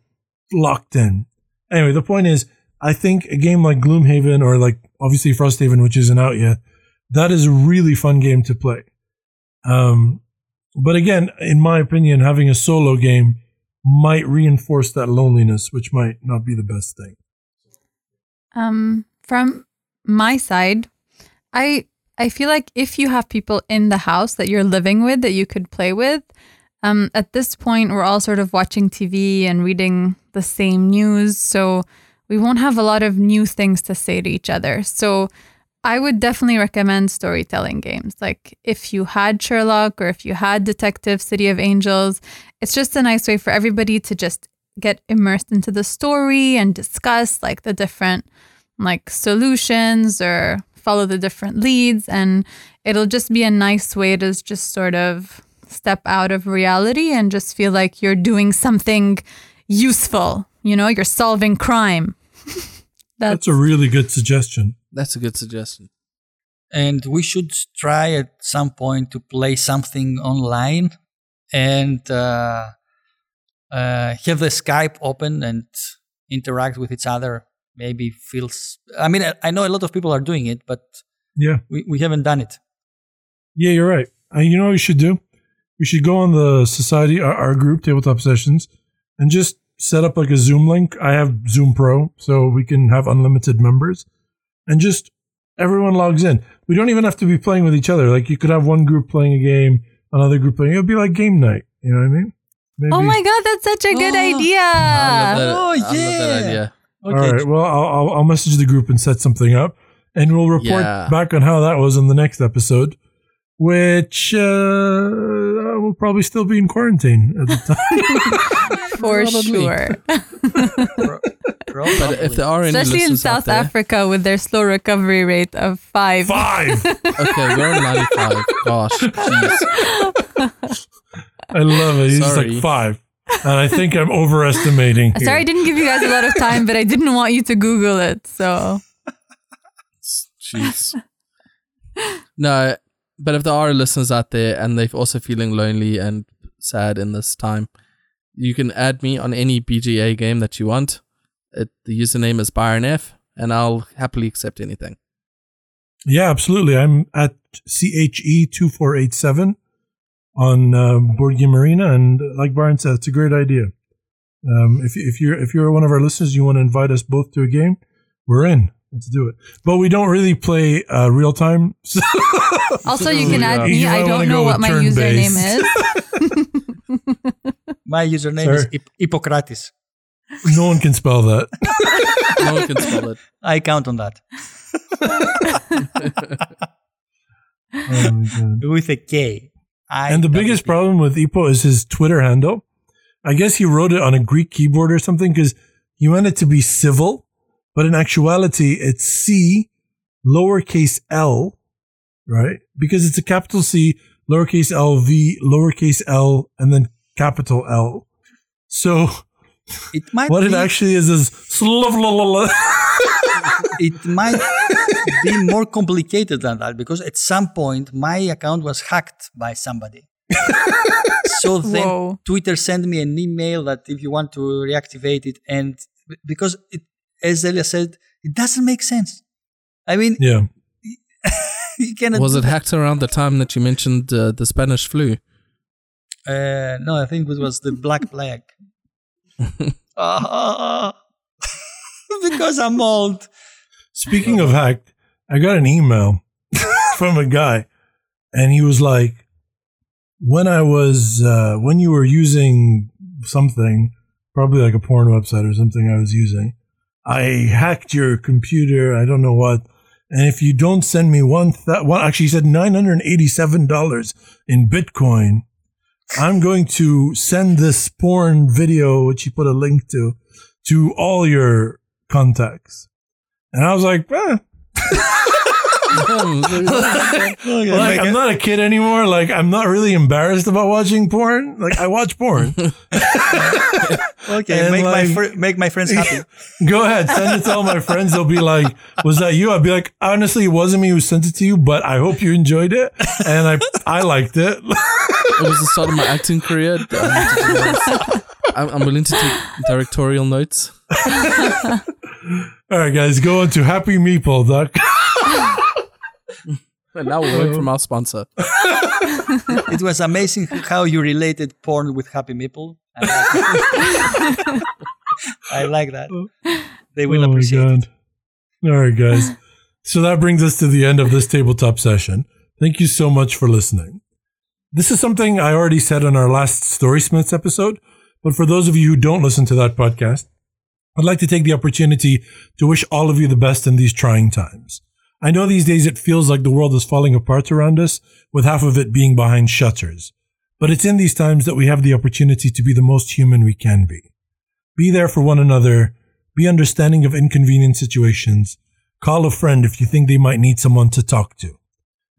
locked in. Anyway, the point is, I think a game like Gloomhaven or like obviously Frosthaven, which isn't out yet, that is a really fun game to play. Um, but again, in my opinion, having a solo game might reinforce that loneliness, which might not be the best thing. Um, from my side, I I feel like if you have people in the house that you're living with that you could play with, um, at this point we're all sort of watching TV and reading the same news, so we won't have a lot of new things to say to each other. So I would definitely recommend storytelling games. Like if you had Sherlock or if you had Detective City of Angels, it's just a nice way for everybody to just get immersed into the story and discuss like the different like solutions or follow the different leads and it'll just be a nice way to just sort of step out of reality and just feel like you're doing something useful you know you're solving crime That's a really good suggestion. That's a good suggestion. and we should try at some point to play something online and uh, uh, have the Skype open and interact with each other. Maybe feels. I mean, I, I know a lot of people are doing it, but Yeah. we, we haven't done it. Yeah, you're right. Uh, you know what we should do? We should go on the society, our, our group, Tabletop Sessions, and just set up like a Zoom link. I have Zoom Pro, so we can have unlimited members, and just everyone logs in. We don't even have to be playing with each other. Like you could have one group playing a game, another group playing. It would be like game night. You know what I mean? Maybe. oh my god that's such a good Oh. idea I love that, Oh, I love that yeah. idea. All right. Well, I'll, I'll, I'll message the group and set something up, and we'll report Yeah. back on how that was in the next episode, which uh, will probably still be in quarantine at the time. for Probably. sure But if there are any especially in south there, africa with their slow recovery rate of five Five. okay, we're on 95. Gosh, jeez. I love it. He's Sorry. like five, and I think I'm overestimating. here. sorry i didn't give you guys a lot of time but i didn't want you to google it so Jeez. No, but if there are listeners out there and they're also feeling lonely and sad in this time, you can add me on any BGA game that you want. It, the username is Byron F, and I'll happily accept anything. Yeah, absolutely. I'm at che two four eight seven on uh, Board Game Arena, and like Byron said, it's a great idea. Um, if if you're if you're one of our listeners, you want to invite us both to a game, we're in. Let's do it. But we don't really play uh, real time. So also you can add me i don't know what my username is My username is Sorry. Hip- Hippocrates. no one can spell that. No one can spell it. I count on that Oh my with a K. I and the biggest problem with Ippo is his Twitter handle. I guess he wrote it on a Greek keyboard or something because he wanted it to be civil, but in actuality, it's C, lowercase l, right? Because it's a capital C, lowercase l, V, lowercase l, and then capital L. So it might what it actually is is it might be more complicated than that because at some point my account was hacked by somebody. so then Whoa. Twitter sent me an email that if you want to reactivate it, and because it, as Elia said, it doesn't make sense. I mean, yeah. you cannot. Was do it hacked around the time that you mentioned uh, the Spanish flu? Uh, no, I think it was the Black Plague. Ah, because I'm old. Speaking of hacked, I got an email from a guy, and he was like, "When I was uh, when you were using something, probably like a porn website or something, I was using, I hacked your computer. I don't know what." And if you don't send me one, th- one actually he said nine hundred eighty-seven dollars in Bitcoin, I'm going to send this porn video, which he put a link to, to all your contacts. And I was like, eh. Like I'm not a kid anymore. Like I'm not really embarrassed about watching porn. Like I watch porn. okay, And make my fr- make my friends happy. Go ahead, send it to all my friends. They'll be like, "Was that you?" I'd be like, "Honestly, it wasn't me who sent it to you, but I hope you enjoyed it, and I I liked it." It was the start of my acting career. I need to do this. I'm, I'm willing to take directorial notes. all right, guys, go on to Happy Meeple. Doc. And now we'll wait from our sponsor. it was amazing how you related porn with Happy Meeple. I like. I like that. They will Oh appreciate it. All right, guys. So that brings us to the end of this tabletop session. Thank you so much for listening. This is something I already said on our last Storysmiths episode, but for those of you who don't listen to that podcast, I'd like to take the opportunity to wish all of you the best in these trying times. I know these days it feels like the world is falling apart around us, with half of it being behind shutters. But it's in these times that we have the opportunity to be the most human we can be. Be there for one another, be understanding of inconvenient situations, call a friend if you think they might need someone to talk to.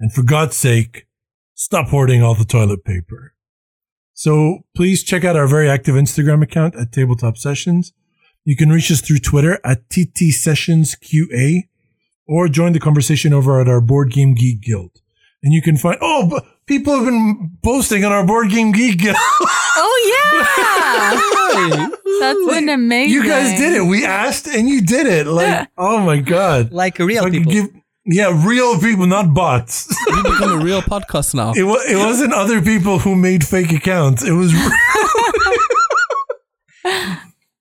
And for God's sake, stop hoarding all the toilet paper. So please check out our very active Instagram account at Tabletop Sessions. You can reach us through Twitter at TT Sessions QA or join the conversation over at our Board Game Geek Guild. And you can find, oh, but people have been posting on our Board Game Geek Guild. Oh yeah, that's been amazing. you guys did it. We asked and you did it. Like, oh my God. Like real Fucking people. give- yeah, real people, not bots. We become a real podcast now. It, wa- it wasn't other people who made fake accounts. It was.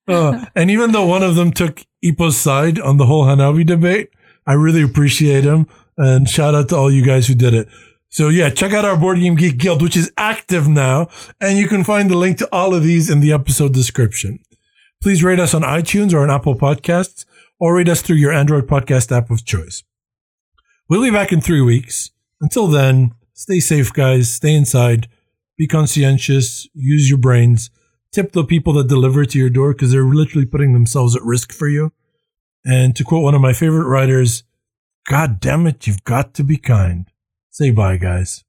Uh, and even though one of them took Ippo's side on the whole Hanabi debate, I really appreciate him. And shout out to all you guys who did it. So yeah, check out our Board Game Geek Guild, which is active now. And you can find the link to all of these in the episode description. Please rate us on iTunes or on Apple Podcasts, or rate us through your Android podcast app of choice. We'll be back in three weeks. Until then, stay safe, guys. Stay inside. Be conscientious. Use your brains. Tip the people that deliver to your door because they're literally putting themselves at risk for you. And to quote one of my favorite writers, God damn it, you've got to be kind. Say bye, guys.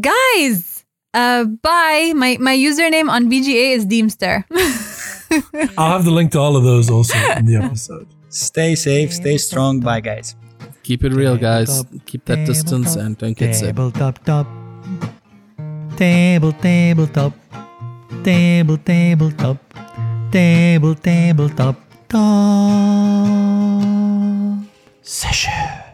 guys. Uh, bye. My my username on BGA is Deemster. I'll have the link to all of those also in the episode. Stay safe, stay strong. Bye, guys. Keep it real, guys. Keep that distance and don't get sick. Tabletop top. Top. Table tabletop. Table tabletop. Table tabletop top. Session.